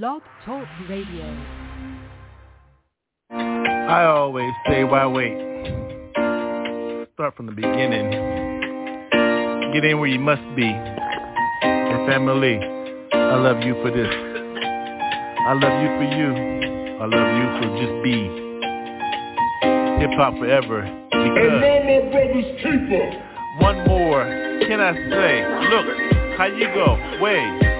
Blog Talk Radio. I always say, why wait? Start from the beginning. Get in where you must be. And family, I love you for this. I love you for you. I love you for just be. Hip hop forever. Because one more, can I say? Look, how you go? Way,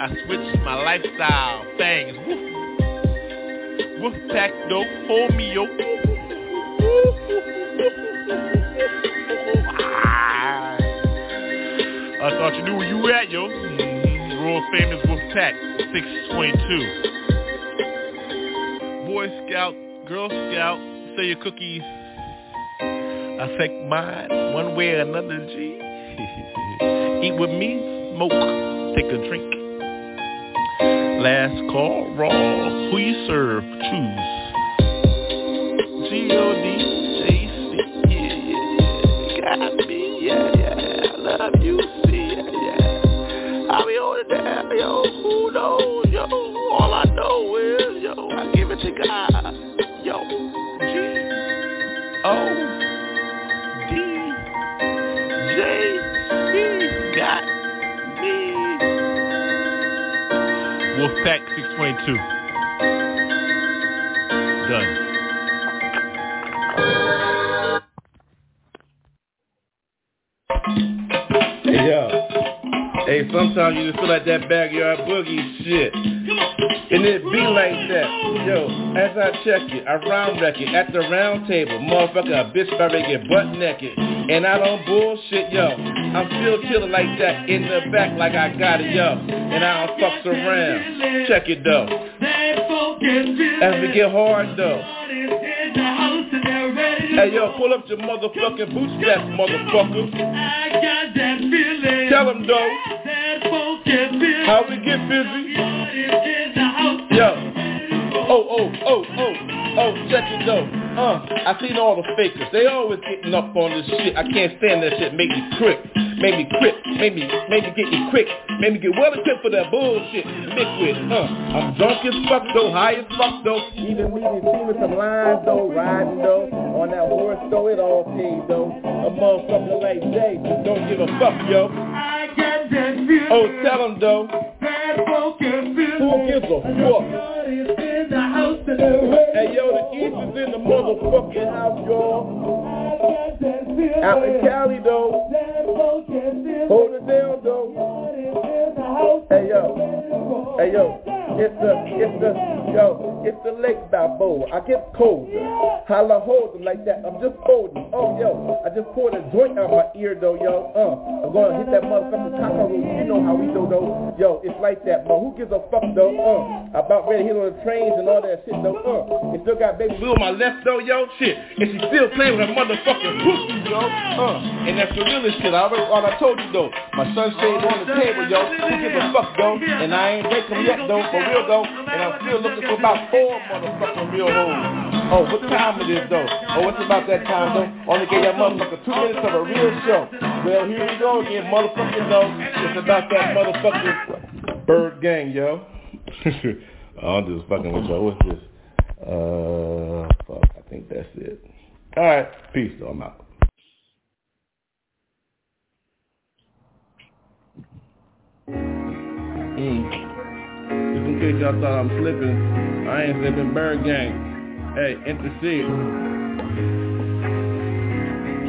I switched my lifestyle. Things. Woof. Woof pack, though. Hold me, yo. Ah. I thought you knew where you were at, yo. Mm-hmm. World famous Wolf Pack, 622. Boy Scout, Girl Scout, say your cookies affect mine one way or another, G. Eat with me, smoke, take a drink. Last call, raw. Who you serve, choose. G-O-D, J-C, yeah, yeah, yeah. Got me, yeah, yeah. I love you, see, yeah, yeah. I'll be on it down, yo. Who knows, yo? All I know is, yo, I give it to God. Two Done. Hey, yo. Hey, sometimes you just feel like that backyard boogie shit. And it be like that. Yo, as I check it, I round wreck it at the round table. Motherfucker, a bitch about to get butt naked. And I don't bullshit, yo. I'm still chillin' like that in the back like I got it, yo. And I don't fucks around. Check it though. As we get hard though. Hey yo, pull up your motherfucking bootstraps, motherfucker. Tell them though. How we get busy. Yo. Oh, oh, oh, oh, oh, check it though. Uh, I seen all the fakers. They always getting up on this shit. I can't stand that shit. Make me quick. Make me quick. Make me, make me get you quick. Make me get well equipped for that bullshit. Mix with, huh? I'm drunk as fuck though, high as fuck though. Even me and team with some lines though, riding though. On that horse though, it all paid though. A motherfucker like Jay, don't give a fuck, yo. I Oh, tell him though. Who gives a fuck? Hey yo, the East is in the motherfucking house, y'all. Out in Cali though. Hold it down though. Hey yo. Hey yo. It's the, it's the, yo, it's the Lake Balboa. I get colder. Holla them like that. I'm just holding. Oh yo, I just poured a joint out my ear though, yo. Uh, I'm gonna hit that motherfucking cockroach. You know how we do though. Yo, it's like that, but Who gives a fuck though? Uh, about ready to hit on the trains and all that shit though. Uh, it still got baby blue on my left though, yo. Shit, and she still playing with her motherfucking pussy, yo. Uh, and that's the realest shit. I already, all I told you though. My sunshade on the table, yo. Who gives a fuck though? And I ain't breaking yet though. Real though, and I'm still looking for about four motherfucking real hoes. Oh, what time it is though? Oh, it's about that time though. Only gave that motherfucker two minutes of a real show. Well, here we go again, motherfucking though. It's about that motherfucking ByrdGang, yo. I'm just fucking with y'all. What's this? Uh, fuck, I think that's it. All right, peace though. I'm out. Mm. Case y'all thought I'm slipping, I ain't slipping. ByrdGang. Hey, intercede.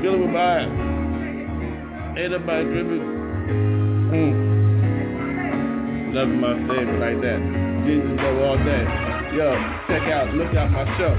Kill him with my Ain't nobody driven. Mm. My Savior like that. Jesus love all day. Yo, check out, look out my show.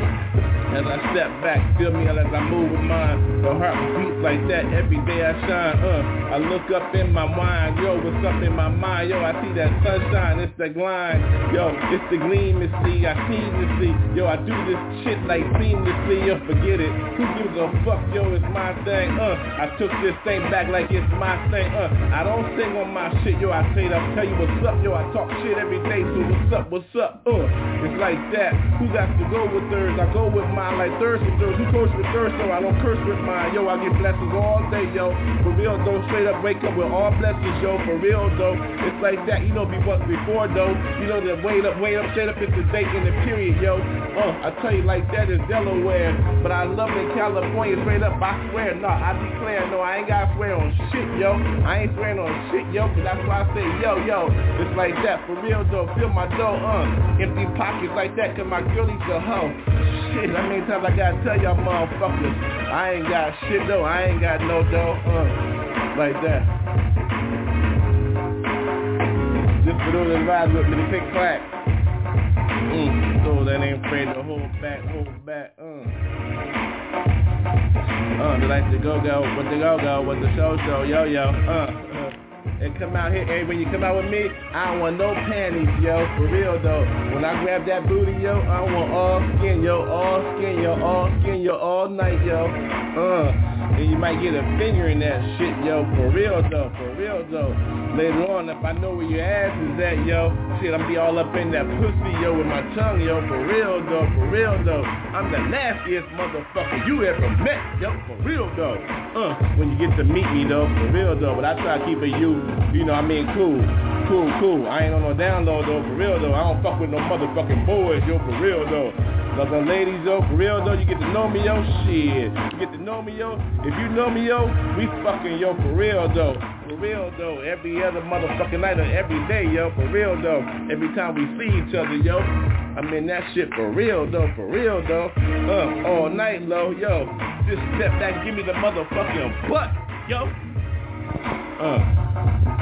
As I step back, feel me as I move with mine. The heart beats like that every day I shine. Uh, I look up in my mind, yo, what's up in my mind? Yo, I see that sunshine, it's the glide. Yo, it's the gleam to see, I seem to see. Yo, I do this shit like seamlessly, yo, forget it. Who gives a fuck, yo, it's my thing. Uh, I took this thing back like it's my thing. Uh, I don't sing on my shit, yo, I say it, I'll tell you what's up, yo, I talk shit every day, so what's up, what's up? Uh, it's like that. Who got to go with theirs? I go with mine like thirst with thirst. Who curse with thirst? So I don't curse with mine. Yo, I get blessings all day, yo. For real though, straight up wake up with all blessings, yo. For real though, it's like that. You know, be what before though. You know, the wait up, wait up, straight up It's the date in the period, yo. Uh, I tell you like that is Delaware, but I love it in California. Straight up, I swear, no, I declare, no, I ain't gotta swear on shit, yo. I ain't swearing on shit, yo, cause that's why I say, yo, yo. It's like that, for real though. Feel my dough, uh, empty pockets like that, cause my girlie's a hoe. Shit, how many times I gotta tell y'all motherfuckers, I ain't got shit though, I ain't got no dough, uh, like that. Just for those that ride with me, the pick crack. Mm, so that ain't afraid to hold back, hold back, uh. Uh, they like the go-go, what the go-go, what the show-show, yo-yo, uh and come out here. Hey, when you come out with me, I don't want no panties, yo. For real though. When I grab that booty, yo, I want all skin, yo, all skin, yo, all skin, yo, all night, yo. Uh. And you might get a finger in that shit, yo. For real though, for real though. Later on, if I know where your ass is at, yo, shit, I'm be all up in that pussy, yo, with my tongue, yo. For real though, for real though. I'm the nastiest motherfucker you ever met, yo. For real though. Uh, when you get to meet me though, for real though. But I try to keep it you, you know, I mean, cool, cool, cool. I ain't on no download though, for real though. I don't fuck with no motherfucking boys, yo, for real though. Love them ladies, yo, for real though, you get to know me, yo, shit. You get to know me, yo. If you know me, yo, we fucking, yo, for real though. For real though, every other motherfucking night or every day, yo, for real though. Every time we see each other, yo. I mean that shit for real though, for real though. Uh, all night low, yo. Just step back, give me the motherfucking butt, yo. Uh.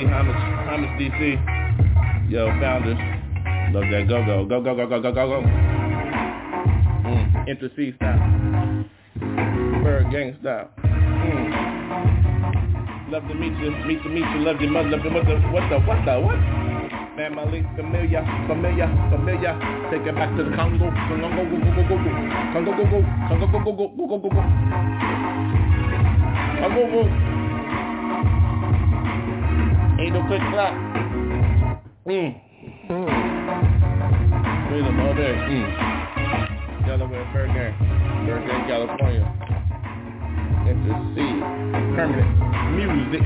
How much, DC? Yo, founders. Love that go-go. Go, go, go, go, go, go, go. Mm. Intercede style. ByrdGang style. Mm. Love to meet you, meet to meet you, love your mother, love your mother. What the, what the, what? Family, familiar, familiar, familiar. Take it back to the Congo, Congo, go, go, go, go, go. Congo, go, go, Congo, go, go, go, go, go, go, go. Congo, go. Ain't no quick clap. Mm. Mm. Freedom all day. Mm. Delaware, Bergen, Bergen, California. Intercede. Permanent Muzik.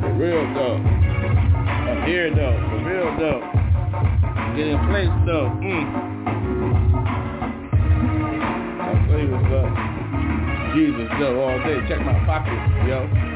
For real though. I'm here though. For real though. Get in place though. Mm. I'll tell you what's up. Jesus though all day. Check my pockets, yo.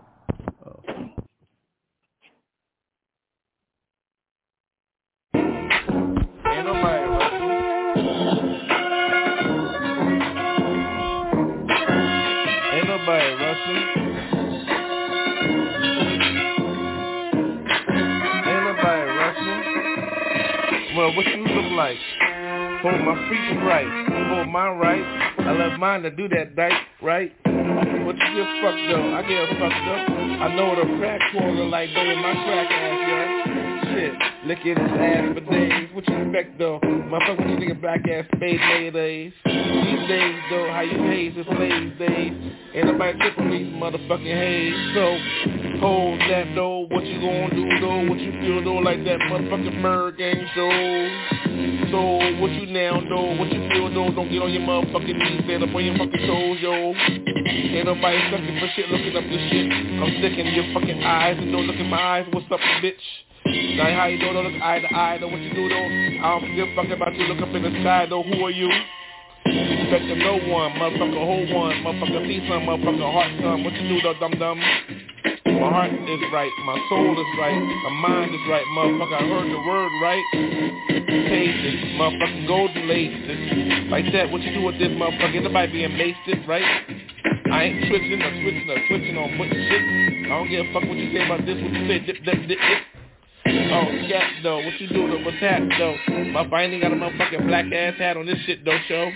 Ain't nobody rushing. Ain't nobody rushing. Ain't nobody rushing. Yo, what you look like? Hold my freedom right. Hold my right. I love mine to do that, right? Right? What you just fucked up? I get fucked up. I know what a crack corner like, baby, my crack ass, Shit, licking his ass for days. What you expect though? Motherfucker, you nigga black ass spade days. These days though, how you haze is slave days. Ain't nobody tripping these motherfucking haze. So hold that though. What you gonna do though? What you feel though? Like that motherfucking ByrdGang show. So what you now though? What you feel though? Don't get on your motherfucking knees, stand up on your fucking toes, yo. Ain't nobody sucking for shit, looking up this shit. I'm sticking in your fucking eyes and don't look in my eyes. What's up, bitch? Now how you do? Don't look eye to eye. Know what you do though? I don't give a fuck about you. Look up in the sky though. Who are you? Respecting no one, motherfucker, hold one, motherfucker, see some, motherfucker, heart some. What you do though, dum dum? My heart is right, my soul is right, my mind is right, motherfucker. I heard the word right. Pages, motherfucking golden laces. Like that, what you do with this motherfucker? Nobody being wasted, right? I ain't switching or switching or switching on putting shit. I don't give a fuck what you say about this, what you say, dip, dip, dip, dip. Oh, cat though, what you do though? What's that though? My ain't got a motherfucking black ass hat on this shit though, show.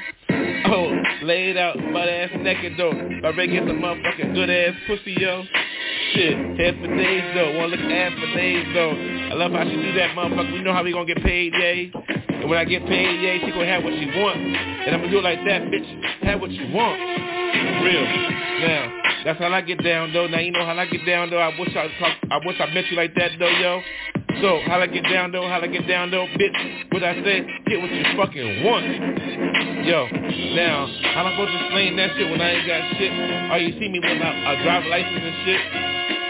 Oh, laid out, butt ass naked though. My get some motherfucking good ass pussy, yo. Shit, head for days though, wanna look ass for days though. I love how she do that, motherfucker. We know how we gonna get paid, yay. And when I get paid, yay, she gonna have what she want. And I'm gonna do it like that, bitch. Have what you want. Real. Now, that's how I get down though. Now you know how I get down though. I wish I I wish I met you like that though, yo. So how I get down though, how I get down though, bitch. What I say, get what you fucking want. Yo, now how am I supposed to explain that shit when I ain't got shit? Or you see me when I, I uh, drive license and shit.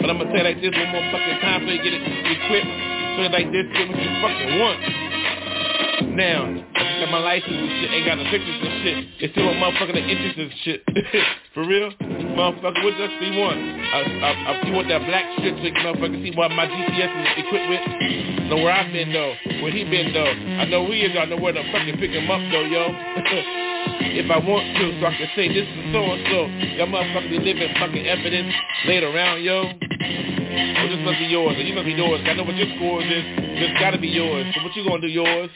But I'm gonna tell like this one more fucking time so you get it equipped. So you like this, get what you fucking want. Now, got my license and shit, ain't got no pictures and shit. It's still a motherfucker the inches and shit. For real? Motherfucker, what does he want? I, I, I, you want that black shit so motherfucker see what my GPS is equipped with? Know where I've been though, where he been though. I know who he is, I know where to fucking pick him up though, yo. if I want to, so I can say this is so and so. Y'all motherfucker be living fucking evidence later around, yo. Well, this must be yours, or you must be yours. I know what your scores is. This gotta be yours. So what you gonna do, yours?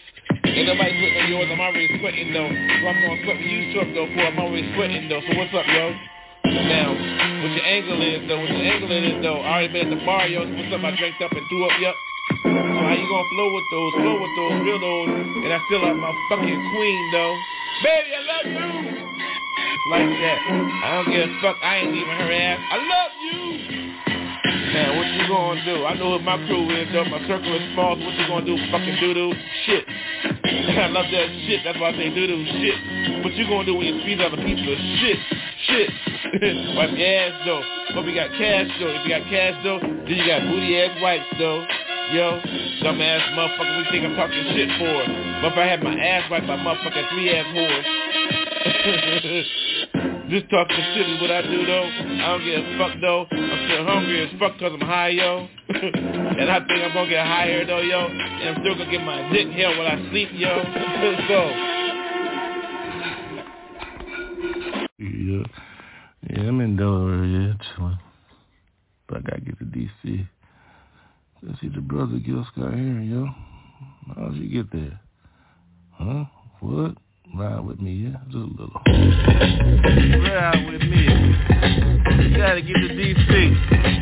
Ain't nobody sweating yours. I'm already sweating though. So I'm gonna sweat with you truck though, for I'm already sweating though. So what's up, yo? Now, what your angle is though, what your angle is though, I already been at the bar, yo. What's up? I drank up and threw up, yup. So how you gonna flow with those, flow with those, real those, and I still like my fucking queen though. Baby, I love you. Like that. I don't give a fuck. I ain't leaving her ass. I love you. Man, what you gonna do? I know what my crew is, though. My circle is small, what you gonna do? Fucking doo-doo? Shit. I love that shit. That's why I say doo-doo. Shit. What you gonna do when you squeeze out a piece of shit? Shit. Wipe your ass, though. But we got cash, though. If you got cash, though, then you got booty-ass wipes, though. Yo, dumbass motherfucker, we think I'm talking shit for. But if I had my ass wiped by motherfucking three-ass whores. Just talking shit is what I do though. I don't give a fuck though. I'm still hungry as fuck cause I'm high, yo. and I think I'm gonna get higher though, yo. And I'm still gonna get my dick held while I sleep, yo. so. Yeah. Yeah, I'm in Delaware, yeah, chilling. But I gotta get to D.C. Let's see the brother Gil Scott-Heron, yo. How'd you get there? Huh? What? Ride with me, yeah? Just a little. Ride with me. You gotta get to DC.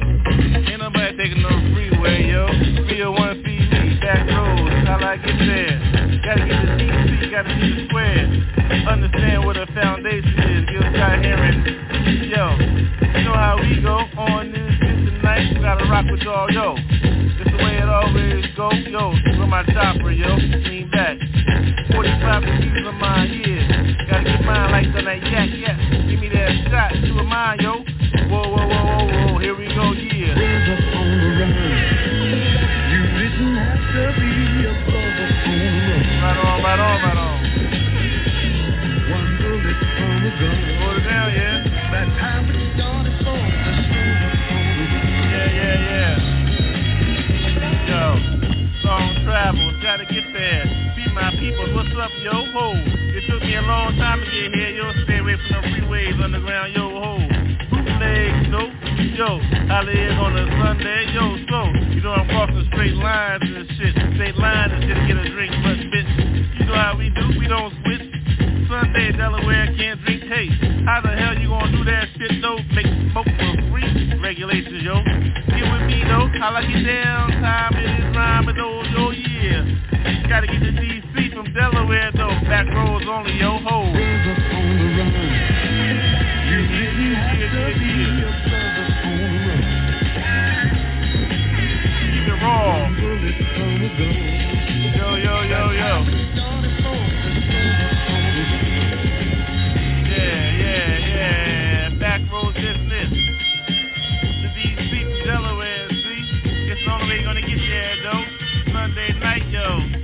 With y'all, yo. This the way it always go, yo. With my chopper, yo. Lean back. 45 degrees on my ears. Gotta get mine like the night, yak, yak. Yo, ho? It took me a long time to get here, yo. Stay away from the freeways, underground, yo, ho. Bootlegs, no, yo. It is on a Sunday, yo, so. You know I'm crossing straight lines and shit. Straight lines and shit to get a drink, but bitch, you know how we do, we don't switch. Sunday, Delaware can't drink taste. How the hell you gonna do that shit though? Make smoke for free? Regulations, yo. Get with me though, I like it down. Time it is rhyming though, yo, yeah. Gotta get DC from Delaware though. Back roads only, yo, ho. You to. Keep it raw. Yo, yo, yo, yo. Yeah, yeah, yeah. Business. The DC from Delaware, see? It's only gonna get there, though. Night, yo.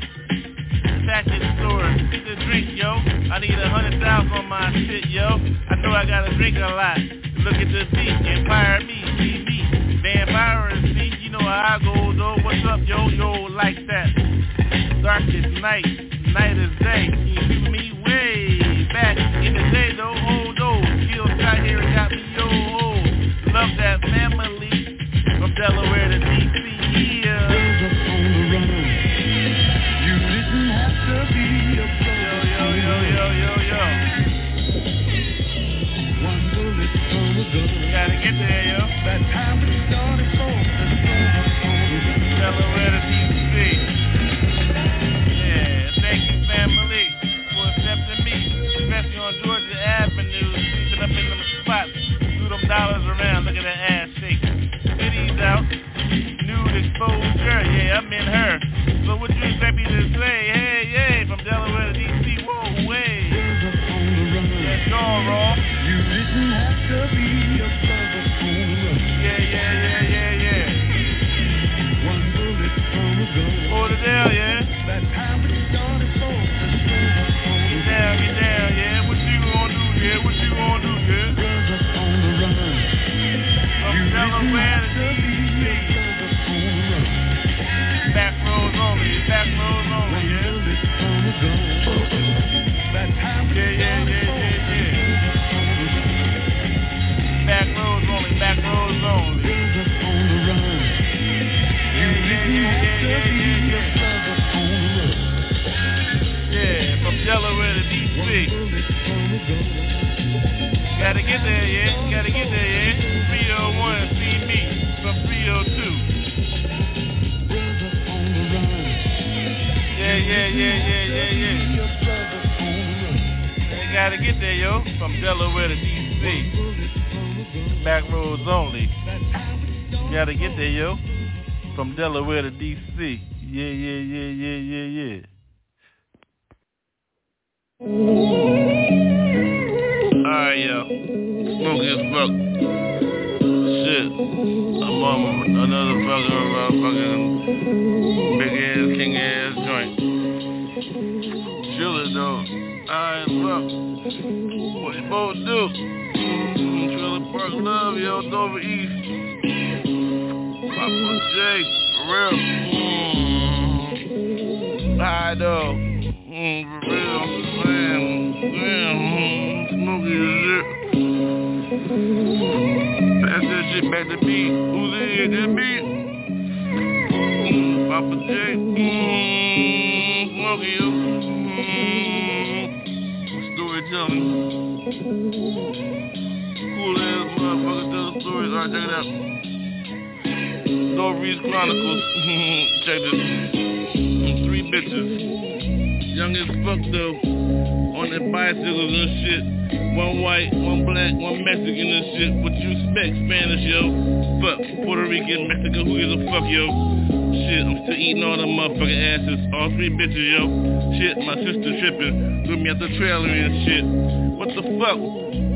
Back store. Get the drink, yo. I need a hundred thousand on my shit, yo. I know I gotta drink a lot. Look at the beat, Empire me, see me. Vampire, see, you know how I go, though. What's up, yo, yo, like that? Dark is night, night is day. Get there yo. That time it started for. Delaware to DC. Yeah, thank you family for accepting me, especially on Georgia Avenue, sleeping up in them spots, threw them dollars around, look at that ass shake. Titties out, nude exposure, yeah, I'm in her. So what you expect Back roads only, back roads only, yeah. from Delaware to DC. Gotta get there, yeah. Gotta get there, yeah. 301, Yeah, yeah, yeah, yeah, yeah, yeah. Be a brother on the run. You gotta get there, yo. From Delaware to DC. Back roads only. Gotta get there, yo. From Delaware to DC. Yeah, yeah, yeah, yeah, yeah, yeah. Alright, yo. Smoky as fuck. Shit. I'm on another fucking, fucking big ass, king ass What you to do? Trailer Park Love, yo, Dover East. Papa J, for real. Mm. I know. Mm, for real, just saying. Mm, smoky as shit. Pass that shit back to me. Who's in? Just me. Mm, Papa J. Mm, smoky, storytelling. Cool ass motherfucker tell the stories. Alright, check it out. Dory's Chronicles. Check this. Three bitches. Young as fuck though. On their bicycles and shit. One white, one black, one Mexican and shit. What you expect? Spanish, yo. Fuck. Puerto Rican, Mexican, who gives a fuck, yo? Shit, I'm still eating all them motherfucking asses. All three bitches, yo. Shit, my sister tripping. Threw me at the trailer and shit. What the fuck?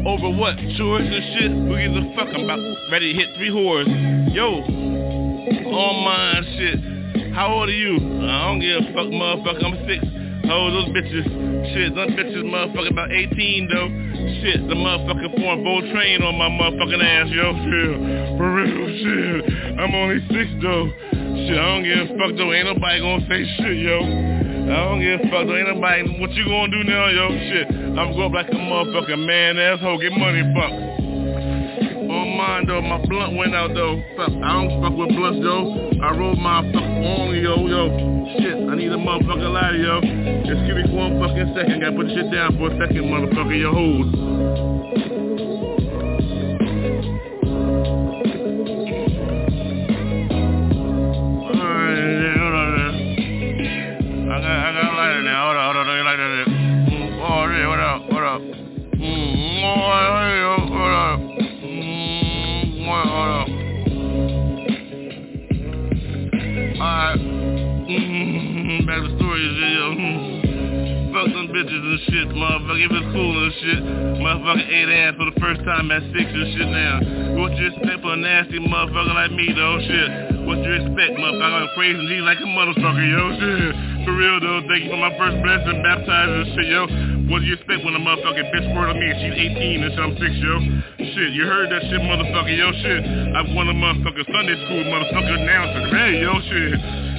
Over what? Chores and shit? Who gives a fuck? I'm about ready to hit three whores. Yo, on mine shit. How old are you? I don't give a fuck, motherfucker. I'm six. Old those bitches? Shit, those bitches, motherfucker, about 18 though. Shit, the motherfucker form bold train on my motherfucking ass, yo. Shit, for real, shit. I'm only six though. Shit, I don't give a fuck though. Ain't nobody gonna say shit, yo. I don't give a fuck though. Ain't nobody. What you gonna do now, yo? Shit, I'm going up like a motherfucking man asshole. Get money, fuck. On mind though, my blunt went out though. Fuck, I don't fuck with blunts though. I roll my fuck on yo, yo. Shit, I need a motherfucking lighter, yo. Excuse me for one fucking second. Gotta put shit down for a second, motherfucker. Your hold. And shit, motherfucker. If it's cool and shit. Motherfucker ate ass for the first time at six and shit now. What you expect for a nasty motherfucker like me, though, shit? What you expect, motherfucker? I'm praising G like a motherfucker, yo, shit. For real, though, thank you for my first blessing, baptized and shit, yo. What do you expect when a motherfucking bitch squirt on me and she's 18 and shit, I'm six, yo? Shit, you heard that shit, motherfucker, yo, shit. I'm one of motherfucking Sunday school motherfucker announcer. Hey, yo, shit.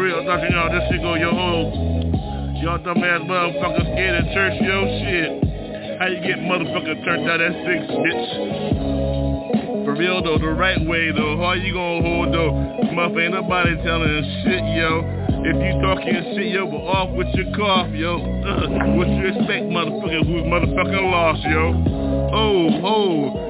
Real, Dr. Y'all, this shit go, yo, oh. Y'all dumbass motherfuckers scared of church, yo, shit. How you get motherfucker turned out at six, bitch? For real though, the right way though, how you gonna hold though? Motherfucker, ain't nobody telling shit, yo. If you talking shit, yo, but off with your cough, yo. Uh, what you expect, motherfucker, who's motherfucking lost, yo? Oh, oh.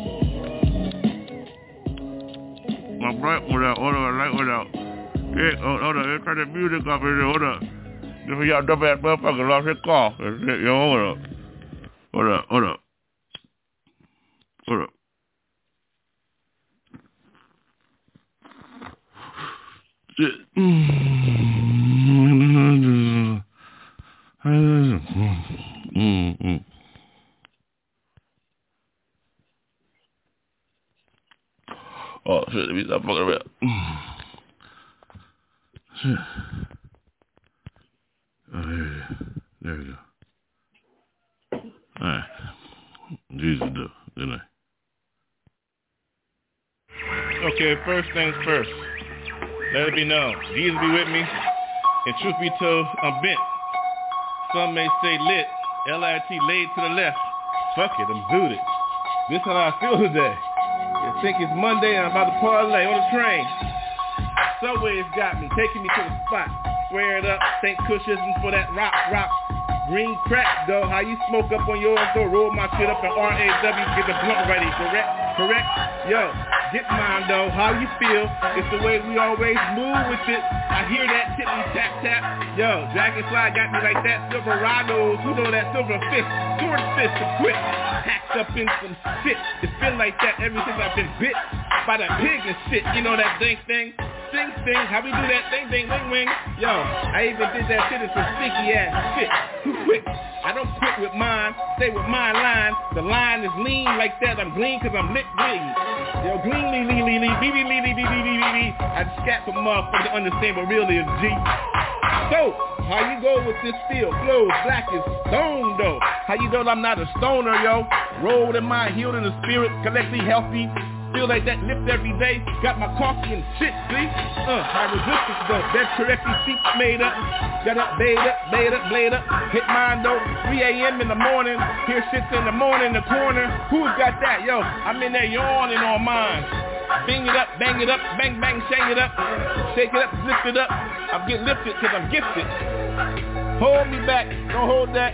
My bright one out. Hold on, light one out. Yeah, hold, hold on. Let's turn the music off here. Hold up. This y'all dumb ass motherfucker lost his call. Yo, hold up. Hold up, hold up. Hold up. Shit. Mm-hmm. Oh shit, let me stop fucking around. Shit. Oh, there, there we go. Alright. Jesus do, didn't I? Okay, first things first. Let it be known. Jesus be with me. And truth be told, I'm bent. Some may say lit. L-I-T laid to the left. Fuck it, I'm booted. This is how I feel today. I think it's Monday and I'm about to parlay on the train. Subway's got me, taking me to the spot. Swear it up, St. Cushism for that rock, rock. Green crack, though. How you smoke up on yours, though? Roll my shit up in R-A-W, get the blunt ready. Correct? Correct? Yo, get mine, though. How you feel? It's the way we always move with it. I hear that tippy tap tap. Yo, Dragonfly got me like that. Silverados, who know that silver fist? Sword fist quit. Hacked up in some shit. It's been like that ever since I've been bit by that pig and shit. You know that thing thing? Sing, sing, how we do that thing, thing, wing, wing. Yo, I even did that shit in some sticky ass shit. Too quick. I don't quit with mine, stay with my line. The line is lean like that. I'm green cause I'm lit green. Yo, green, lee, lee, lee, lee, bee, bee, lee, lee, bee, bee, bee, bee, bee. I scat for motherfuckers to understand what really is G. So, how you go with this feel? Flows black is stone though. How you know I'm not a stoner, yo? Rolled in my healed in the spirit, collectively healthy. Feel like that lift every day. Got my coffee and shit, see? Uh, high resistance though. That's correctly seats made up. Got up, made up, made up, made up. Hit mine though. 3 a.m. in the morning. Hear shits in the morning in the corner. Who's got that? Yo, I'm in there yawning on mine. Bing it up, bang it up, bang, bang, shang it up. Shake it up, lift it up. I'm getting lifted because I'm gifted. Hold me back. Don't hold that.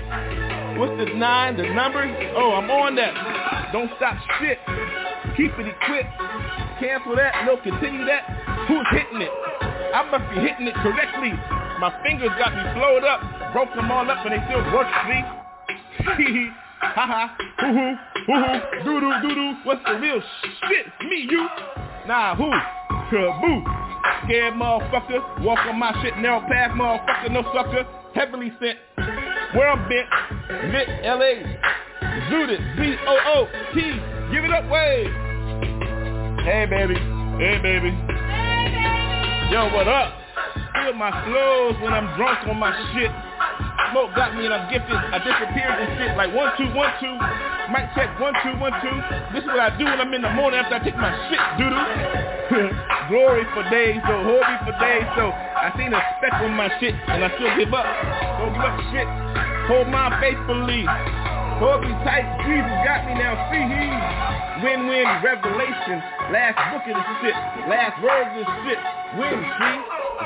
What's this nine? The number? Oh, I'm on that. Don't stop shit. Keep it equipped. Cancel that. No, continue that. Who's hitting it? I must be hitting it correctly. My fingers got me blowed up. Broke them all up and they still work, see? ha ha. Hoo hoo. Hoo hoo. Doo doo doo doo. What's the real shit? Me, you. Nah, who? Kaboo. Scared motherfucker. Walk on my shit. Narrow path motherfucker. No sucker. Heavily sent, where I'm bent. Lit. L.A. Zooted. B-O-O-T. Give it up, way. Hey, baby. Hey, baby. Yo, what up? Feel my flows when I'm drunk on my shit. Smoke got me and I'm gifted. I disappeared and shit like one, two, one, two. Mic check, one, two, one, two. This is what I do when I'm in the morning after I take my shit, doodoo. Glory for days. Hold me for days, so I seen a speck on my shit and I still give up. Don't give up shit. Hold my faithfully. Me tight. Jesus got me now. See he. Win-win revelation. Last book of the shit. Last words of the shit. Win, see?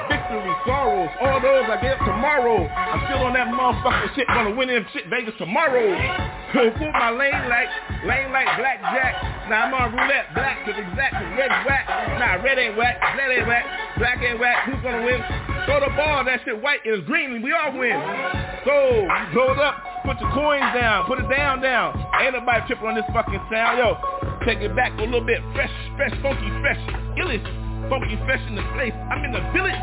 Victory, sorrows, all those I get tomorrow. I'm still on that motherfucking shit, gonna win in shit Vegas tomorrow. Put my lane like, lane like blackjack. Now I'm on roulette, black is exact, red whack. Nah, red ain't whack, red ain't whack, black ain't whack. Who's gonna win? Throw the ball, that shit white is green, we all win. So, it up, put your coins down, put it down, down. Ain't nobody tripping on this fucking sound, yo. Take it back a little bit, fresh, fresh, funky, fresh, illish. Funky fresh in the place. I'm in the village.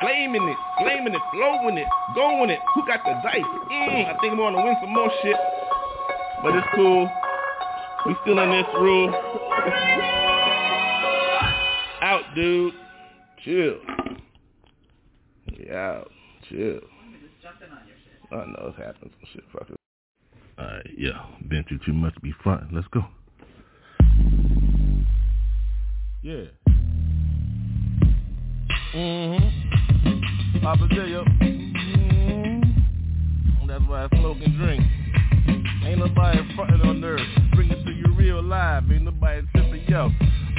Flaming it, flaming it, flowing it, going it. Who got the dice? Mm, I think I'm gonna win some more shit. But it's cool. We still in this rule. out, dude. Chill. Yeah. Chill. I know it's happening. Some shit. Fuck it. Alright, yeah. Been through too much to be fun. Let's go. Yeah. Mm-hmm. Papa J, Mm-hmm. That's why I smoke and drink. Ain't nobody frontin' on nerve. Bring it to you real live. Ain't nobody tripping, yo.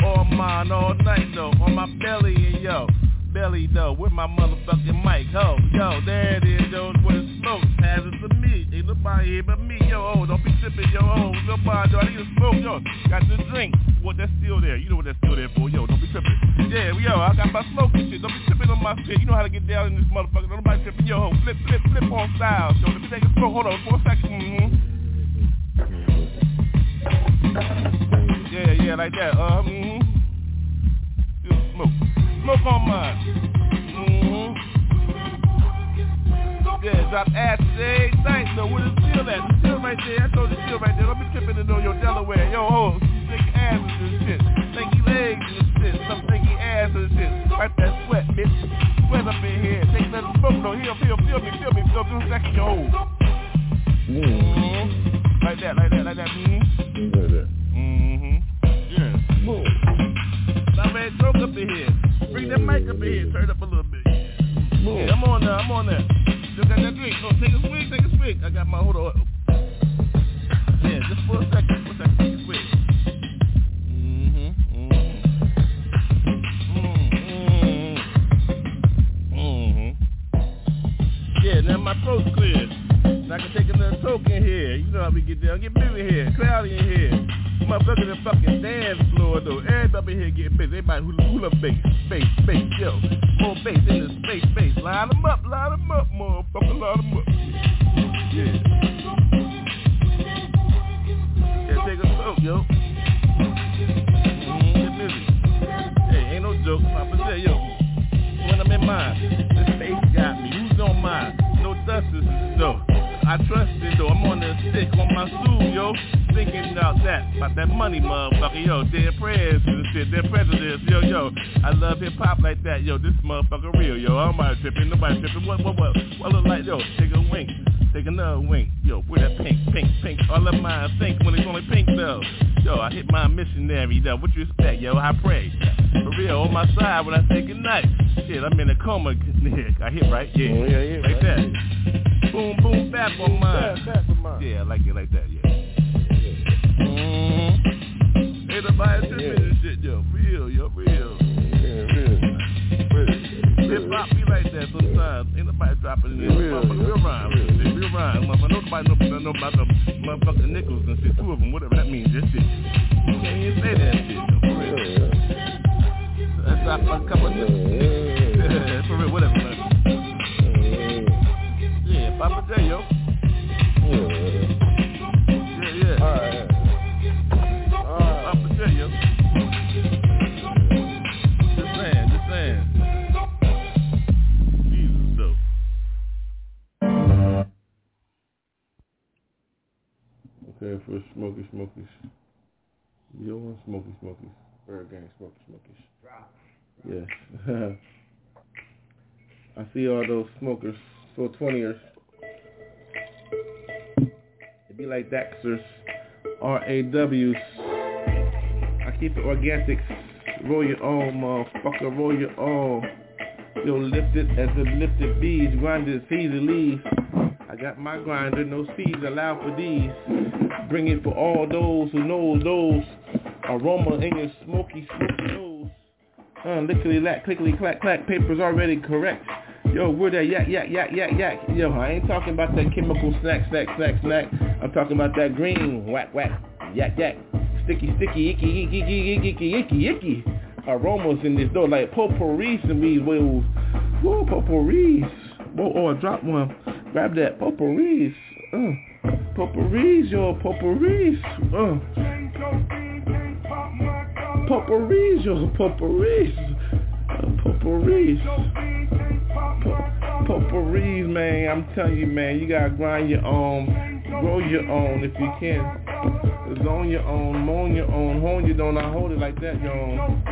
All mine, all night, though. On my belly and yo. Belly, though. With my motherfucking mic, ho. Yo, there it is, yo. What it smoke. Pass it to me. Ain't nobody here but me, yo. Oh, don't be tripping, yo. Oh, nobody, yo. I need a smoke, yo. Got the drink. What, that's still there. You know what that's still there for, yo. Don't be tripping. Yeah, yo, I got my smoke and shit. Don't be tripping on my shit. You know how to get down in this motherfucker. Don't nobody tripping, yo. Flip, flip, flip on style. So let me take a smoke. Hold on for a second. Mm-hmm. Yeah, yeah, like that. Uh, mm-hmm. Smoke on mine. Mm-hmm. Drop ashes every night. So where the steel at? The steel right there. I told the steel right there. Don't be tripping to know your Delaware. Yo, ho, stick asses and shit. Stinky legs and shit. Some stinky ass and shit. Wipe that sweat, bitch. Sweat up in here. Take that smoke. No, here, feel, feel me, feel me. Feel me. Second your hole. Mm-hmm. Got my hold on. Don't want Smoky Smokies. ByrdGang Smoky Smokies. Yes. I see all those smokers, so 20ers. It be like Daxers, R-A-Ws. I keep it organic. Roll your own, motherfucker, roll your own. Yo, lift it as the lifted bees, grinded leaves. I got my grinder, no seeds allowed for these. Bring it for all those who know those aroma in your smoky, smoky nose. Uh, lickety lack, clickety clack clack, paper's already correct. Yo, where that yak yak yak yak yak? Yo, I ain't talking about that chemical snack snack snack snack. I'm talking about that green whack whack yak yak, sticky sticky icky icky icky icky icky icky icky. Aromas in this door like potpourri in these wheels. Whoa, potpourri. Whoa, oh, I dropped one. Grab that potpourri. Uh, potpourri, yo, potpourri. Uh. Potpourri, yo, potpourri. Uh, potpourri. Potpourri, man. I'm telling you, man, you gotta grind your own, grow your own if you can. It's on your own, moan your own, hone you don't, I hold it like that, your own.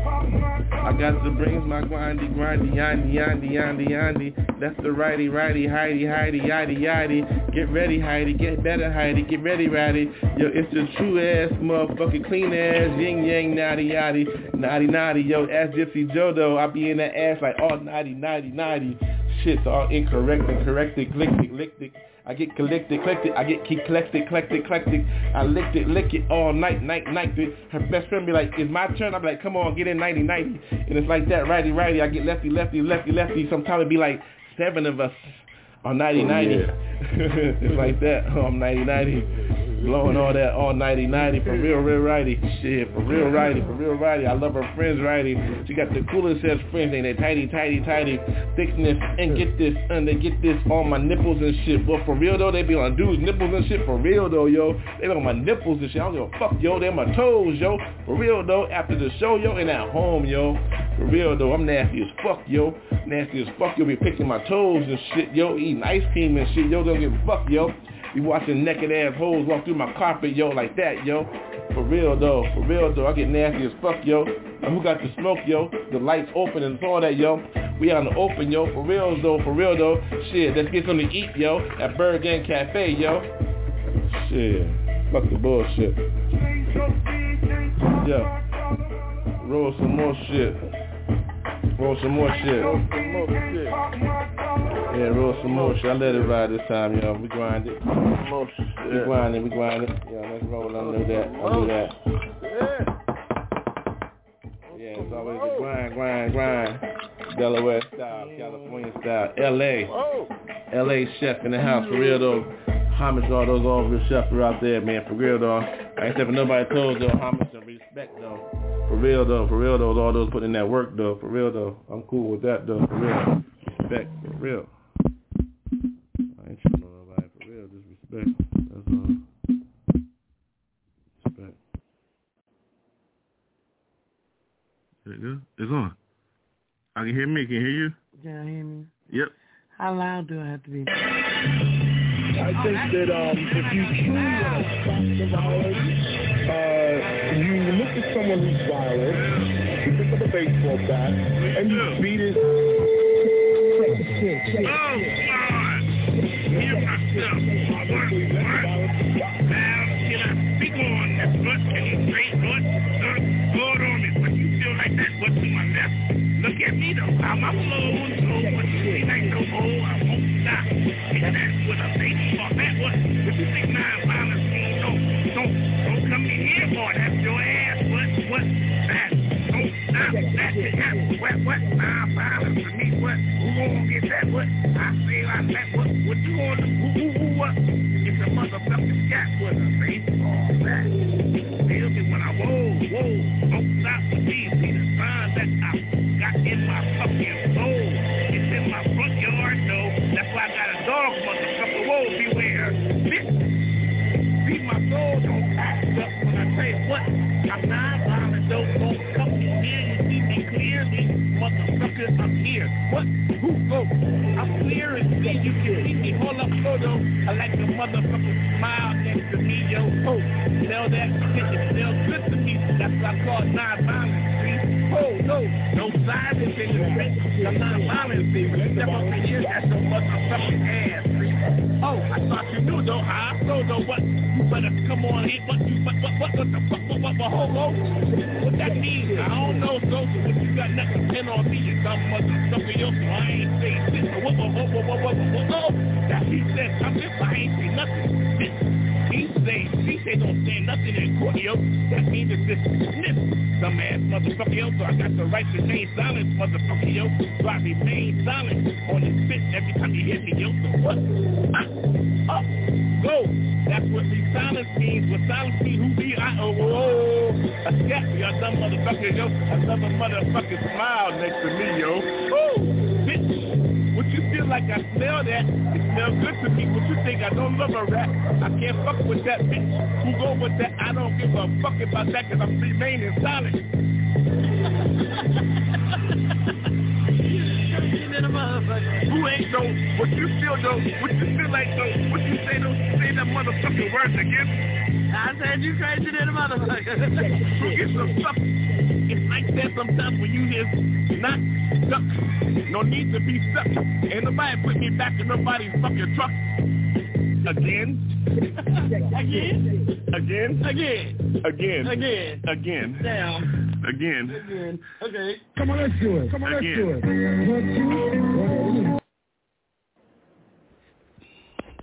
I got the brains, my grindy, grindy, yandy, yandy, yandy, yandy. That's the righty, righty, Heidi, Heidi, yaddy, yaddy. Get ready, Heidi, get better, Heidi, get ready, Ratty. Yo, it's the true ass, motherfucking clean ass, yin yang, naughty, yaddy, naughty, naughty. Yo, ass Gypsy though, I be in that ass like all naughty, naughty, naughty. Shit's all incorrect, incorrected, glicked, licked it. I get collected, collected, I get keep collected, collected, collected. I licked it, lick it all night, night, night. Her best friend be like, it's my turn. I'm like, come on, get in 90, 90. And it's like that, righty, righty. I get lefty, lefty, lefty, lefty. Sometimes it be like seven of us on 90, 90. yeah. it's like that. Oh, I'm 90, 90. Blowing all that all 90, 90 for real, real righty. Shit, for real righty, for real righty. I love her friends righty. She got the coolest ass friends, ain't they? Tighty, tighty, tighty. Thickness, and get this, and they get this on my nipples and shit. But for real though, they be on dudes' nipples and shit. For real though, yo. They be on my nipples and shit. I don't give a fuck, yo. They on my toes, yo. For real though, after the show, yo, and at home, yo. For real though, I'm nasty as fuck, yo. Nasty as fuck, yo. Be picking my toes and shit, yo. Eating ice cream and shit, yo. Don't give a fuck, yo. Be watching naked ass hoes walk through my carpet, yo, like that, yo. For real though, for real though, I get nasty as fuck, yo. And who got the smoke, yo? The lights open and all that, yo. We in the open, yo. For real though, for real though. Shit, let's get something to eat, yo. At ByrdGang Cafe, yo. Shit, fuck the bullshit. Yeah. Roll some more shit. Roll some more shit. Roll some more shit. I let it ride this time, y'all. We grind it. More We grind it, we grind it. Yeah, let's roll. I know that. I know that. Yeah, Yeah, it's always a grind, grind, grind. Delaware style, California style, L.A. Oh, L.A. chef in the house, for real though. Homage to all those all real chefs are out there, man, for real though. I ain't stepping nobody toes though. Homage and respect though. For real though, for real though, all those putting in that work though, for real though. I'm cool with that though, for real. Respect, for real. Respect. That's all. Respect. Is it good? It's on. I can hear me, can you hear you? Can you hear me? Yep. How loud do I have to be? I think that um, if you truly want to stop the violence, uh, you look at someone who's violent, you pick up a baseball bat, and you beat his. Look at me though, I'm a flow, flow, but you like no old, I won't stop. And that's what a baseball bat was. If you think nine violence don't, don't, come in here, boy, that's your ass, what, what, that, don't stop, that's it, that, what, what, nine violence to me, what, who gonna get that, what, I say like that, motherfucking cat with a smile next to me, yo. smell that shit, it smells good to me. That's what I call non-violence, see? Oh, no, no violence in the street. The non-violence, see? Step up in here, that's your motherfucking ass? Oh, I thought you knew though, I know though what? You better come on in, what you, what, what, what, what the fuck, what, what, what, hold on? What that mean? I don't know, so, but you got nothing to pin on me, you dumb motherfucker, yo, so I ain't saying shit, what, what, what, what, what, what, what, what, that he said something, I ain't say nothing, bitch. He nothing in court, yo. That means it's dismissed, dumbass motherfucker, yo. So I got the right to remain silent, motherfucker, yo. So I remain silent on this bitch every time you hit me, yo. So what? Ah, up, go. That's what the silence means. What silence means, who be I? Oh, oh, oh. A scat, y'all dumb motherfucker, yo. Another motherfucking smile next to me, yo. Woo, feel like I smell that? It smells good to me. What you think? I don't love a rat. I can't fuck with that bitch. Who go with that? I don't give a fuck about that because I'm remaining silent. Who ain't though? What you feel though? What you feel like though? What you say though? Say that motherfucking words again. I said you crazy than a motherfucker. Who gets some stuff? It's that sometimes when you just not stuck. No need to be stuck. Ain't nobody put me back in nobody's fucking truck. Again. Again? Again. Again. Again. Again. Again. Damn. Again. Again. Okay. Come on, let's do it. Come on, let's do it.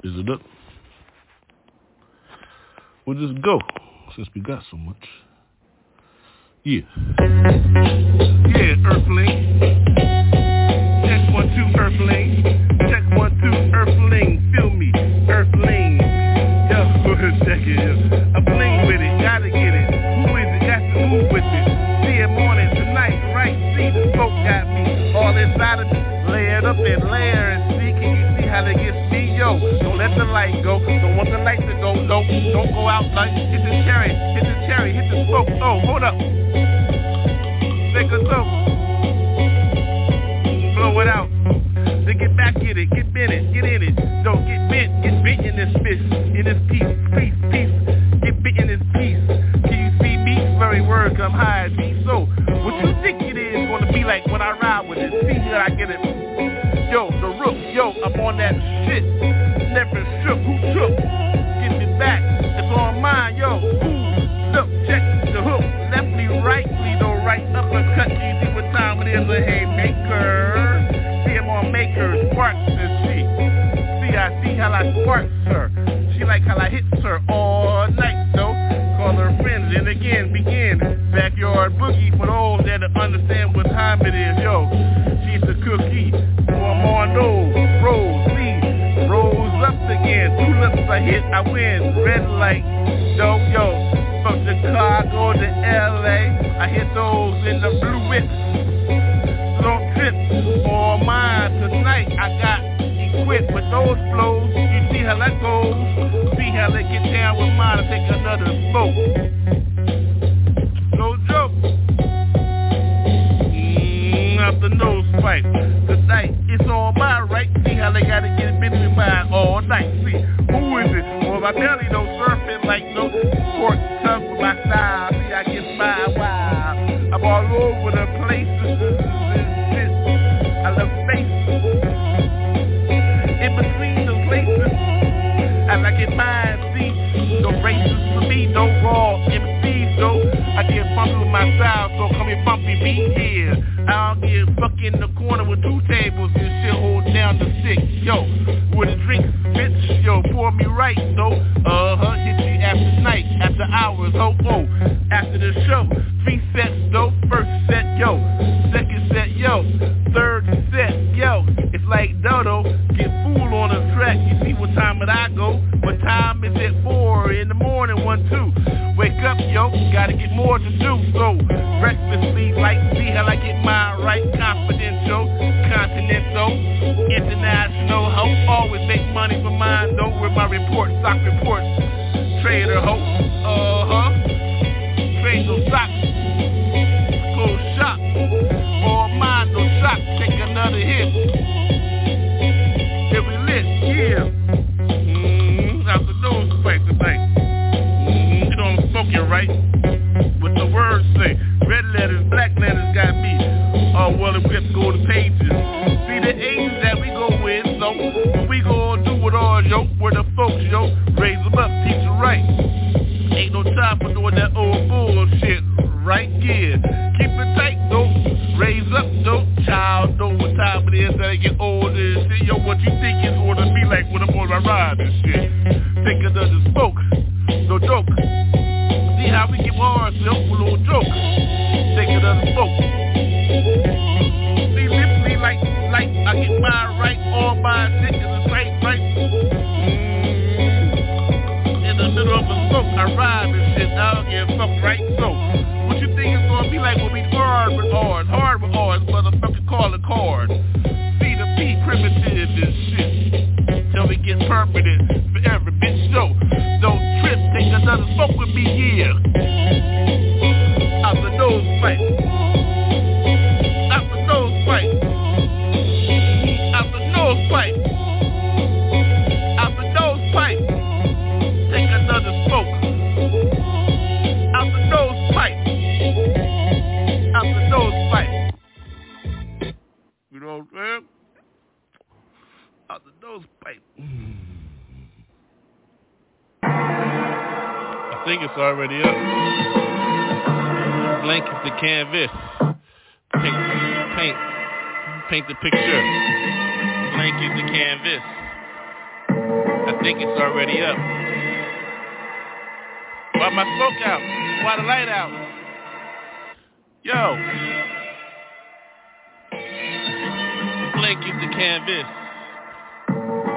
Is it up? We'll just go since we got so much. Yeah. Yeah, Earthling. Check one, two, Earthling. Check one, two, Earthling. Feel me, Earthling. Yo, for a second, yo. I bling with it, gotta get it. Who is it? Got to move with it. See it morning, tonight, right? See the smoke got me all inside of me. Lay it up and layer and see. Can you see how they get me? Yo, don't let the light go. Don't want the light. Don't, go out like hit the cherry, hit the cherry, hit the smoke. Oh, hold up. Take a soak. Blow it out. Then get back in it, get bent it, get in it. Don't get bent, get bent in this fish, go? What time is it? Four in the morning, one, two. Wake up, yo, gotta get more to do. So, breakfast sleep like see how I get mine right. Confidential, continental, international. Hope always make money for mine. Though with my reports, stock reports. Trader hope, I think it's already up. Blank is the canvas. Paint, paint, paint the picture. Blank is the canvas. I think it's already up. Why my smoke out? Why the light out? Yo. Blank is the canvas.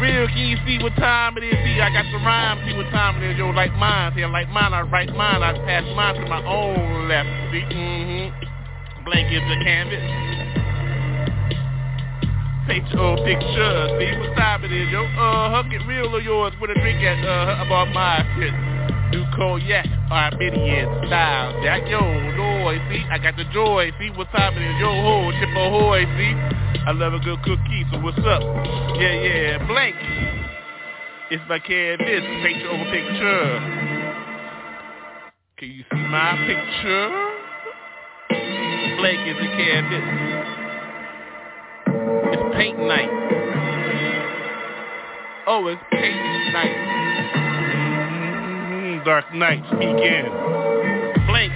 Real, can you see what time it is? See, I got the rhyme. See what time it is? Yo, like mine. See, I like mine. I write mine. I pass mine to my own left. See, mm-hmm. Blank is the canvas. Paint your own picture. See what time it is? Yo, uh-huh. Get real of yours with a drink at, uh, about my shit. New cognac, Armenian style. That yo, joy, see, I got the joy, see what's happening, yo ho, chip ahoy, see, I love a good cookie, so what's up? Yeah, yeah, blank. It's my canvas, paint your own picture. Can you see my picture? Blank is a canvas. It's paint night. Oh, it's paint night. Dark Knight begin. Blank.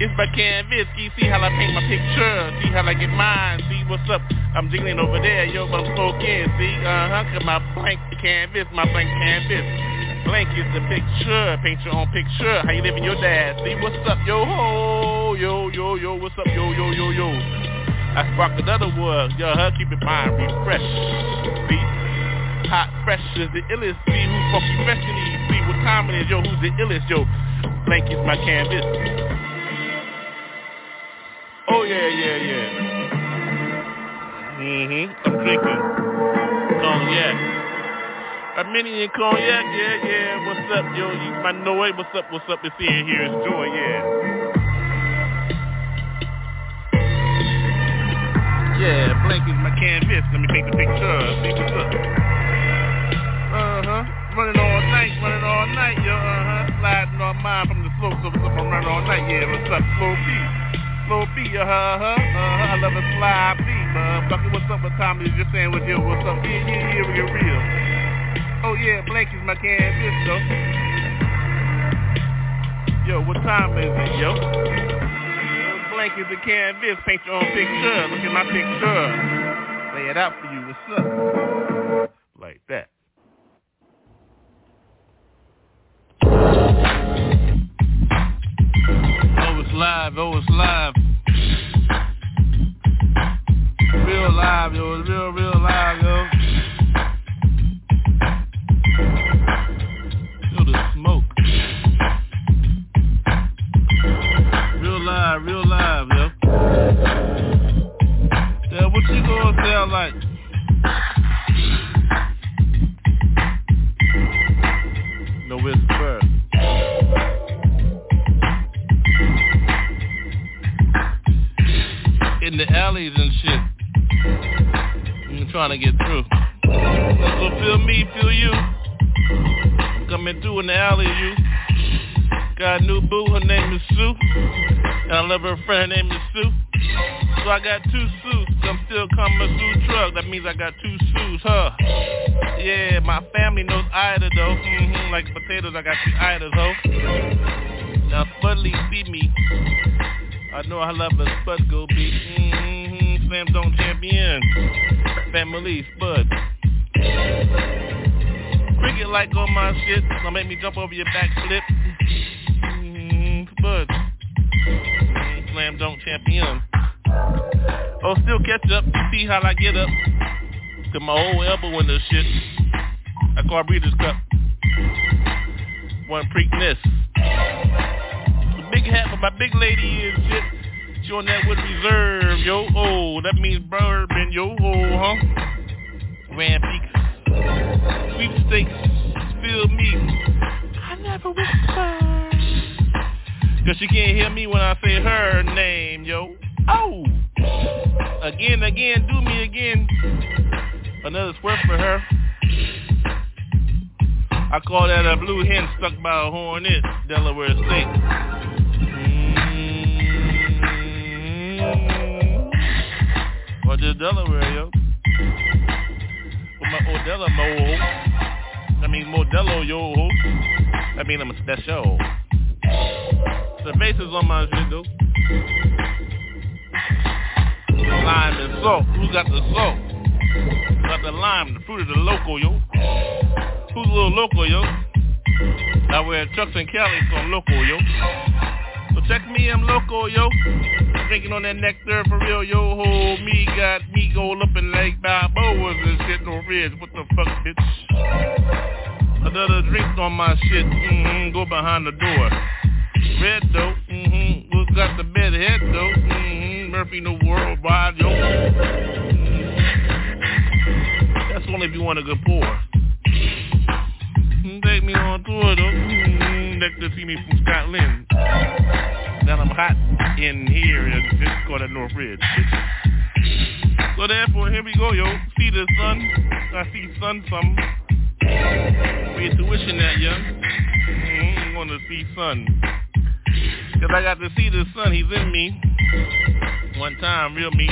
It's my canvas. See how I paint my picture. See how I get mine. See what's up. I'm jiggling over there. Yo, I'm smoking. See, uh-huh. Cause my blank canvas, my blank canvas. Blank is the picture. Paint your own picture. How you living your dad? See what's up, yo ho, yo yo yo. What's up, yo yo yo yo? I spark another one. Yo, huh? Keep it mind refresh. See, hot fresh is the illest. See who's funky fresh in these. See what time it is, yo. Who's the illest, yo? Blank is my canvas. Oh yeah, yeah, yeah. Mhm. I'm drinking cognac. Armenian cognac, yeah, yeah. What's up, yo? You might know it. What's up? What's up? It's in here. It's joy, yeah. Yeah, blank is my canvas. Let me take the picture. See what's up. Running all night, running all night, yo. Uh-huh. Sliding on mine from the slope, so what's? I'm running all night. Yeah, what's up? Slow B. Slow B, uh-huh, uh-huh. I love a slide B, motherfucker. What's up? What time is your sandwich? Yo, what's up? Yeah, yeah, yeah, we get real. Oh, yeah, blank is my canvas, though. Yo, what time is it, yo? blank a canvas. Paint your own picture. Look at my picture. Lay it out for you. What's up? Like that. Oh, it's live. Oh, it's live. Real live, yo. It's real, real live, yo. Feel the smoke. Love her friend, her name is Sue. So I got two suits. I'm still coming through truck. That means I got two suits, huh? Yeah, my family knows Ida though. Mm-hmm, like potatoes, I got two Idas, ho. Now Spudley see me. I know I love a Spud go beat. Mm-hmm, Slam Dunk champion. Family Spud. Cricket like on my shit. Don't make me jump over your back flip. Mm, Spud. Slam Dunk champion. Oh, still catch up. See how I get up. To my old elbow in this shit. I call Breeders' Cup. One Preakness. The big hat for my big lady is shit. She on that with reserve, yo. Oh, that means bourbon, yo. Oh, huh? Grand Peaks. Sweepstakes. Feel me. I never whisper. Cause she can't hear me when I say her name, yo. Oh. Again, again, do me again. Another squirt for her. I call that a blue hen stuck by a hornet, Delaware State. Mm-hmm. Or just Delaware, yo. With my Odella mo. I mean Modelo, yo. I mean I'm a special. The bases on my though. Lime and salt. Who got the salt? Who Got the lime, the fruit of the local, yo. Who's a little local, yo? I wear Chucks and Cali, so I'm local, yo. So check me, I'm local, yo. Drinking on that nectar for real, yo. Ho, me got me go up in Lake Balboas and shit, no ridge. What the fuck, bitch? Another drink on my shit. Mm-hmm, go behind the door. Red dope. Mm-hmm. Who's got the bed head though? Mm-hmm. Murphy no worldwide, yo. That's only if you want to go poor. Take me on tour though. Mm-hmm. Next to see me from Scotland. Now I'm hot in here in this called at Northridge. So therefore, here we go, yo. See the sun. I see sun some. We tuition that, young. Mm-hmm. Want to see sun. Cause I got to see the sun. He's in me. One time, real me.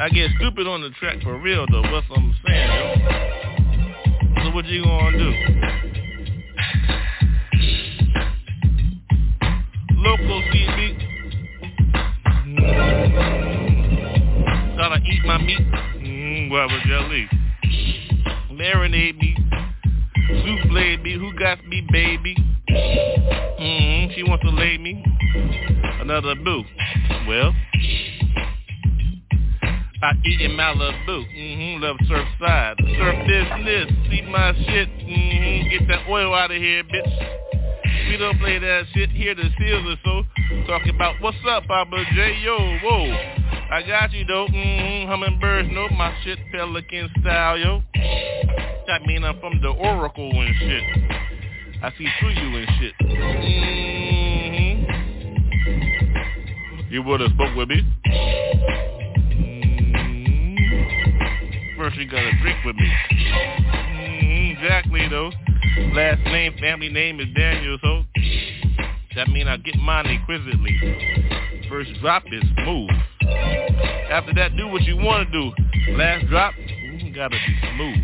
I get stupid on the track for real though. What's I'm saying, yo? So what you gonna do? Local CB. Gotta eat my meat. Mmm, guava jelly. Marinate me. Souffle me. Who got me, baby? Mmm, she wants to lay me. Another boo. Well, I eat in Malibu. Mm-hmm, love surf side. Surf business. See my shit. Mm-hmm, get that oil out of here, bitch. We don't play that shit here to seals or so. Talking about what's up, Papa J. Yo, whoa. I got you though. Mm-hmm, hummingbirds know my shit pelican style, yo. That mean I'm from the Oracle and shit. I see through you and shit. Mm-hmm. You would have spoke with me. Mm-hmm. First you gotta drink with me. Mm-hmm, exactly though. Last name, family name is Daniel, so that mean I get mine exquisitely. First drop is smooth. After that, do what you want to do. Last drop, mm, gotta be smooth.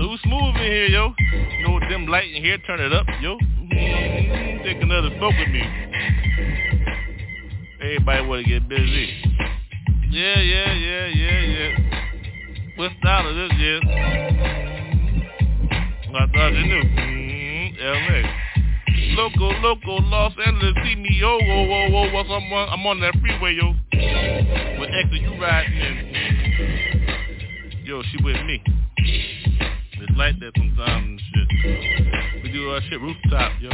So smooth in here, yo? No dim light in here, turn it up, yo. Mm, take another smoke with me. Everybody wanna get busy. Yeah, yeah, yeah, yeah, yeah. What style is this, yeah? I thought you knew. Mm, LA. Loco, loco, Los Angeles, see me, yo, whoa, whoa, whoa, what's? I'm on, I'm on that freeway, yo. With extra, you riding in. Yo, she with me. It's like that sometimes and shit. We do our shit rooftop, yo.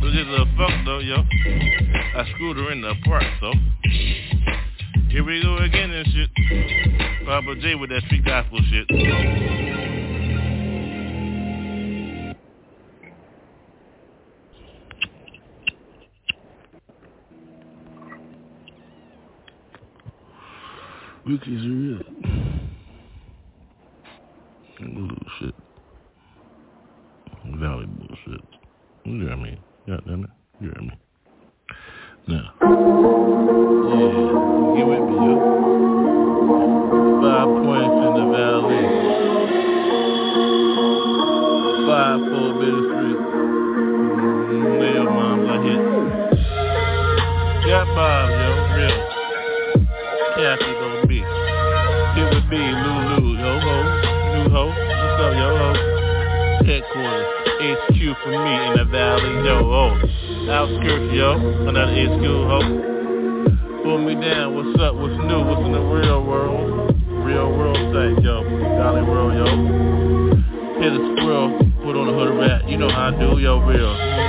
But this a fuck though, yo. I screwed her in the park, so. Here we go again and shit. Papa J with that street gospel shit. Rookies are real. Valley bullshit. You hear me? God damn it. You hear me? Now. Yeah, get with me, yo. Five points in the valley. Five four Bitter Street. Mm, your moms I hit. Got Bob, Up, yo? Headquarters, HQ for me in the valley, yo ho. Outskirts, yo, another HQ ho. Pull me down, what's up, what's new, what's in the real world? Real world site, yo, Valley world, yo. Hit a squirrel, put on a hood rat, you know how I do, yo, real.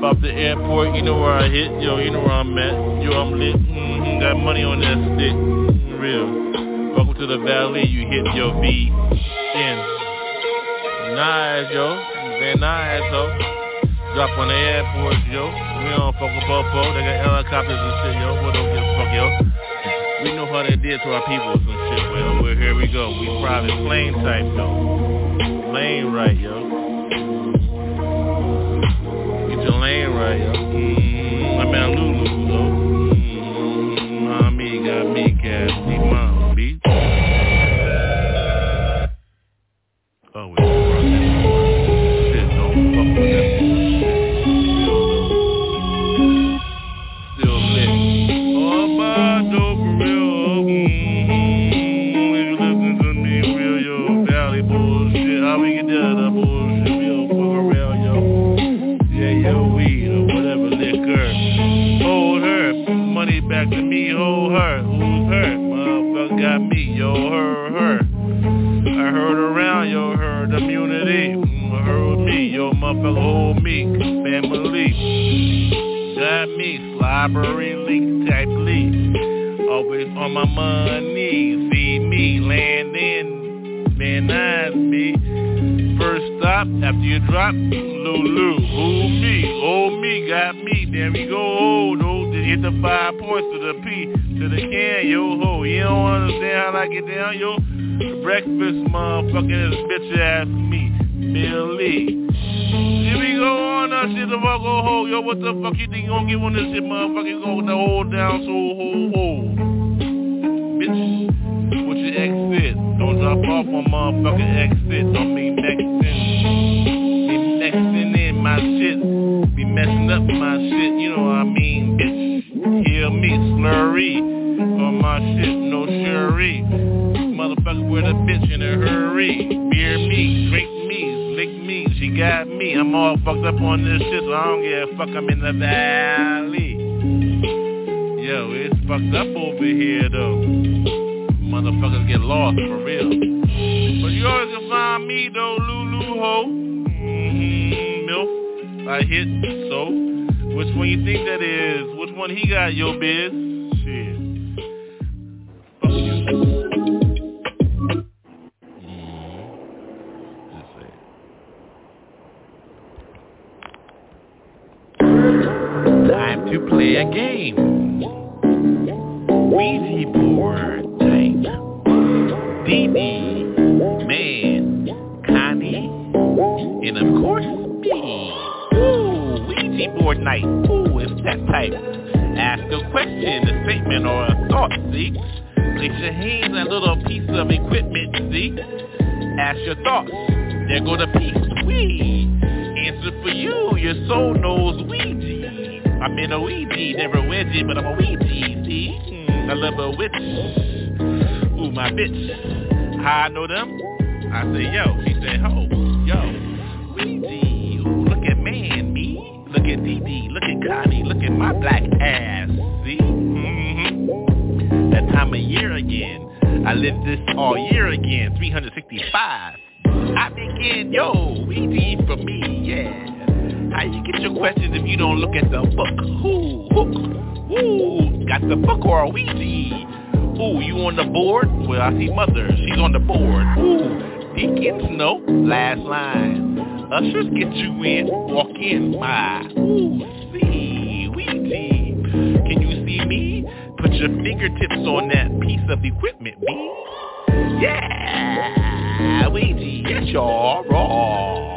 Drop off the airport, you know where I hit, yo, you know where I'm at. Yo, I'm lit. Mm-hmm, got money on that stick. Real. Welcome to the valley, you hit your V. N. Nice, yo. Very nice, yo. Drop on the airport, yo. We don't fuck with Popo. They got helicopters and shit, yo. We don't give a fuck, yo. We know how they did to our people and shit. Well, well, here we go. We private plane type, yo. Lane right, yo. Your on my money, see me landing, man, eyes me. First stop after you drop, Lulu, who me, oh me, got me, there we go, oh, no, just hit the five points to the P, to the can, yo ho, you don't understand how I get down, yo. Breakfast, motherfucking this bitch ass me, Millie. Here we go. Oh, on that shit, the fuck go ho, yo, what the fuck you think you gonna get on this shit, motherfucker, go the hold down so ho ho. Bitch, what your exit? Don't drop off my motherfucking exit, don't be mexing, be mexing in my shit, be messing up my shit, you know what I mean, bitch. Hear me, slurry, on my shit, no sherry. Motherfucker with a bitch in a hurry. Beer me, drink me, lick me, she got me. I'm all fucked up on this shit, so I don't give a fuck. I'm in the valley. Yo, it's fucked up over here though. Motherfuckers get lost for real. But you always can find me though, Lulu ho. Mm-hmm, milk. I hit so. Which one you think that is? Which one he got, yo biz? Shit. Say. Time to play a game. Ouija board type. DB, man, Connie, and of course, me. Ooh, Ouija board night. Ooh, it's that type. Ask a question, a statement, or a thought, see? Place your hands on a little piece of equipment, see? Ask your thoughts. There go the piece. We answer for you. Your soul knows Ouija. I'm in a Ouija, never wedgie, but I'm a Ouija, I love a witch. Ooh, my bitch. How I know them? I say, yo. She said, ho, yo. Ouija. Ooh, look at man, me. Look at Dee Dee. Look at Connie. Look at my black ass. See? Mm-hmm. That time of year again. I live this all year again. 365. I begin, yo, Ouija for me, yeah. How you get your questions if you don't look at the book? Who, who, got the book or a Ouija? Ooh, you on the board? Well, I see mother, she's on the board. Ooh, deacons, no, last line. Ushers get you in, walk in, my. Ooh, see, Ouija. Can you see me? Put your fingertips on that piece of equipment, B. Yeah, Ouija, yes, y'all, raw.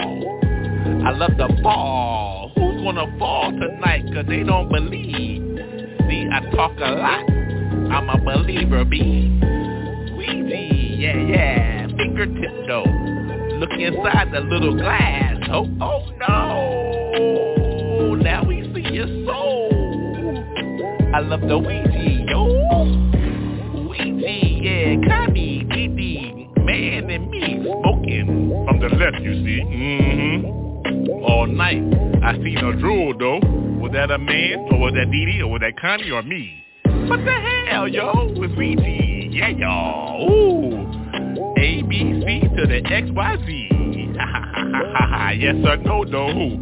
I love the ball. Who's gonna fall tonight? Cause they don't believe. I talk a lot. I'm a believer, B. Ouija, yeah, yeah. Fingertip though. Look inside the little glass. Oh, oh no. Now we see your soul. I love the Ouija, yo. Ouija, yeah. Kami, Didi, man and me smoking from the left, you see. Mm-hmm. All night. I seen a drool though. Was that a man or was that Didi or was that Connie or me? What the hell, yo? With Ouija, yeah, y'all. Ooh. A, B, C to the X, Y, Z. Ha ha ha ha ha ha. Yes or no, though. Who?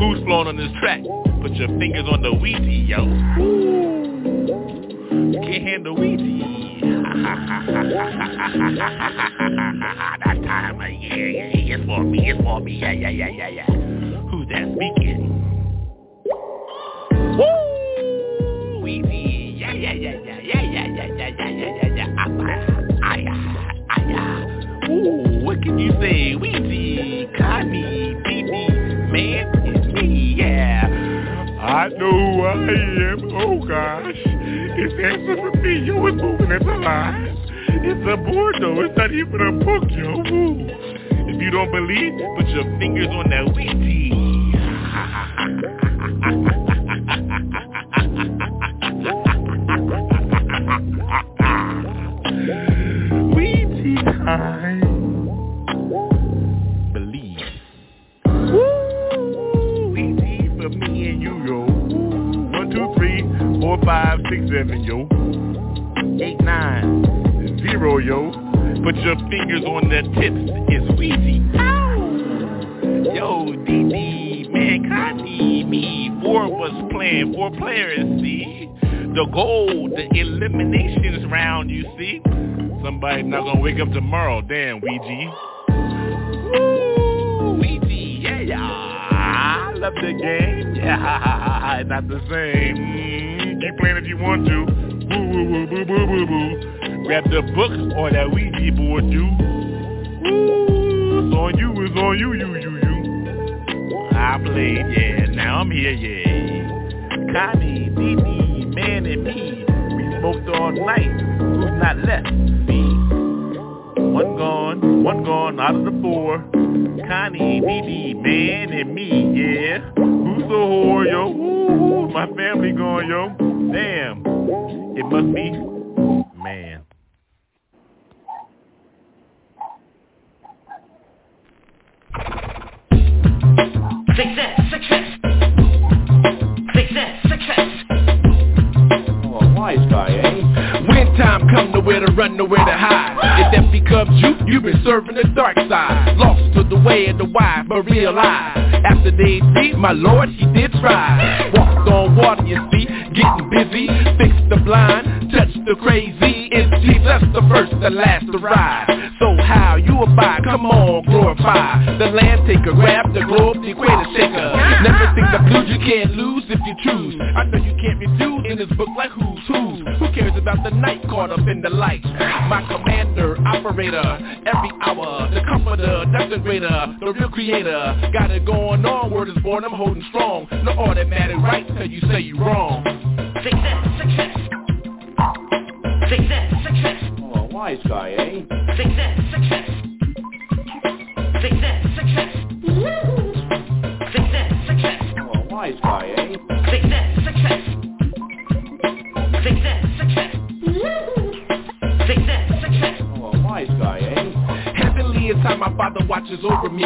Who's flowing on this track? Put your fingers on the Ouija, yo. Ooh. Can't handle Ouija. that time of year, yeah, yeah, it's for me, it's for me, yeah, yeah, yeah, yeah, yeah. Who's that speaking? Woo! Ouija, yeah, yeah, yeah, yeah, yeah, yeah, yeah, yeah, yeah, yeah, yeah, yeah, ah, ah, ah, Ooh, what can you say? Ouija, Connie, baby, man, it's me, yeah. I know who I am. Oh gosh, it's answer for me. Yo, it's moving. It's alive. It's a board though. It's not even a book, yo. If you don't believe, put your fingers on that Ouija. Not gonna wake up tomorrow. Damn, Ouija. Ouija, yeah, yeah. I love the game. Yeah, not the same. Mm, keep playing if you want to. Woo, woo, woo, boo, boo, boo, boo. Grab the book or that Ouija board, you. Woo, it's on you, it's on you, you, you, you. I played, yeah. Now I'm here, yeah. Connie, Dee man run, nowhere to hide. If that becomes you, you've been serving the dark side. Lost to the way and the why, but realize after they beat my lord, he did try. Walked on water, you see, getting busy. Fixed the blind, the crazy. It's Jesus the first, the last to ride. So how you abide? Come on, glorify the land taker, grab the globe, the equator shaker. Never think the blues you can't lose if you choose. I know you can't refuse in this book like who's who's. Who cares about the night caught up in the light? My commander, operator. Every hour, the comforter, that's the greater, the real creator. Got it going on, word is born, I'm holding strong. No automatic right till you say you wrong. Success, success. Success, success. Oh, a wise guy, eh? Success, success. Success, success. Success, success. Oh, a wise guy, eh? Success, success. Success, success. Success, How my father watches over me.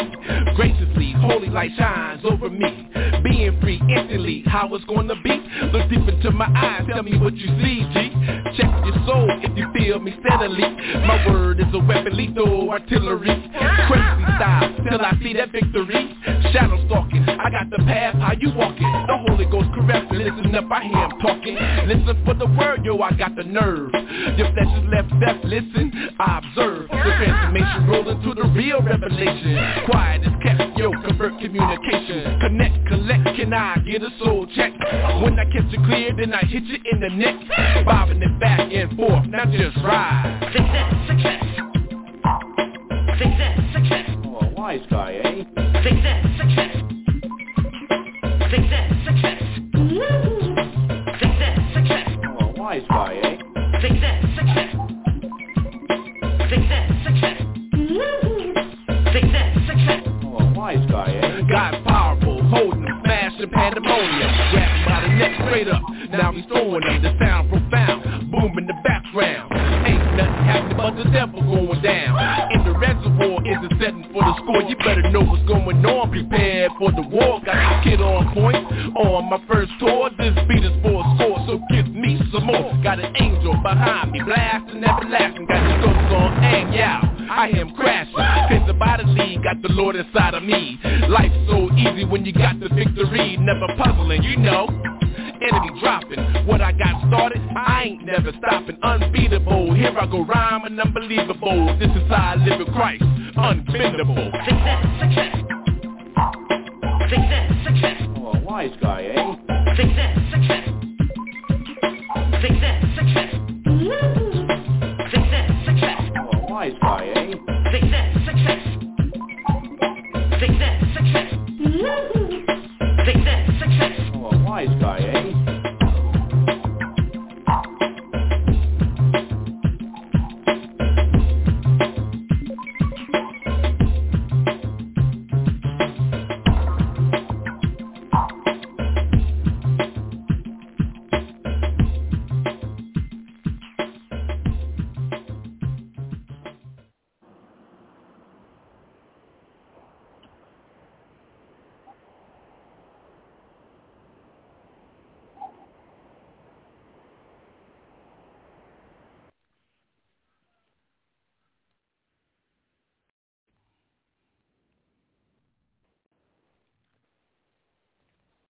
Graciously, holy light shines over me. Being free instantly, how it's gonna be? Look deep into my eyes, tell me what you see, G. Check your soul if you feel me steadily. My word is a weapon, lethal artillery. Crazy style, till I see that victory. Shadow stalking, I got the path, how you walking? The Holy Ghost caressing, listen up, I hear him talking. Listen for the word, yo, I got the nerve. Your flesh is left deaf, listen, I observe. The transformation rolling to the real revelation. Quiet is kept, yo, convert communication. Connect, collect, can I get a soul check? When I catch it clear, then I hit you in the neck. Bobbing it back and forth, not just ride. Success, success. Success, success. Oh, a wise guy, eh? Success. Success, success. Success, throwing. The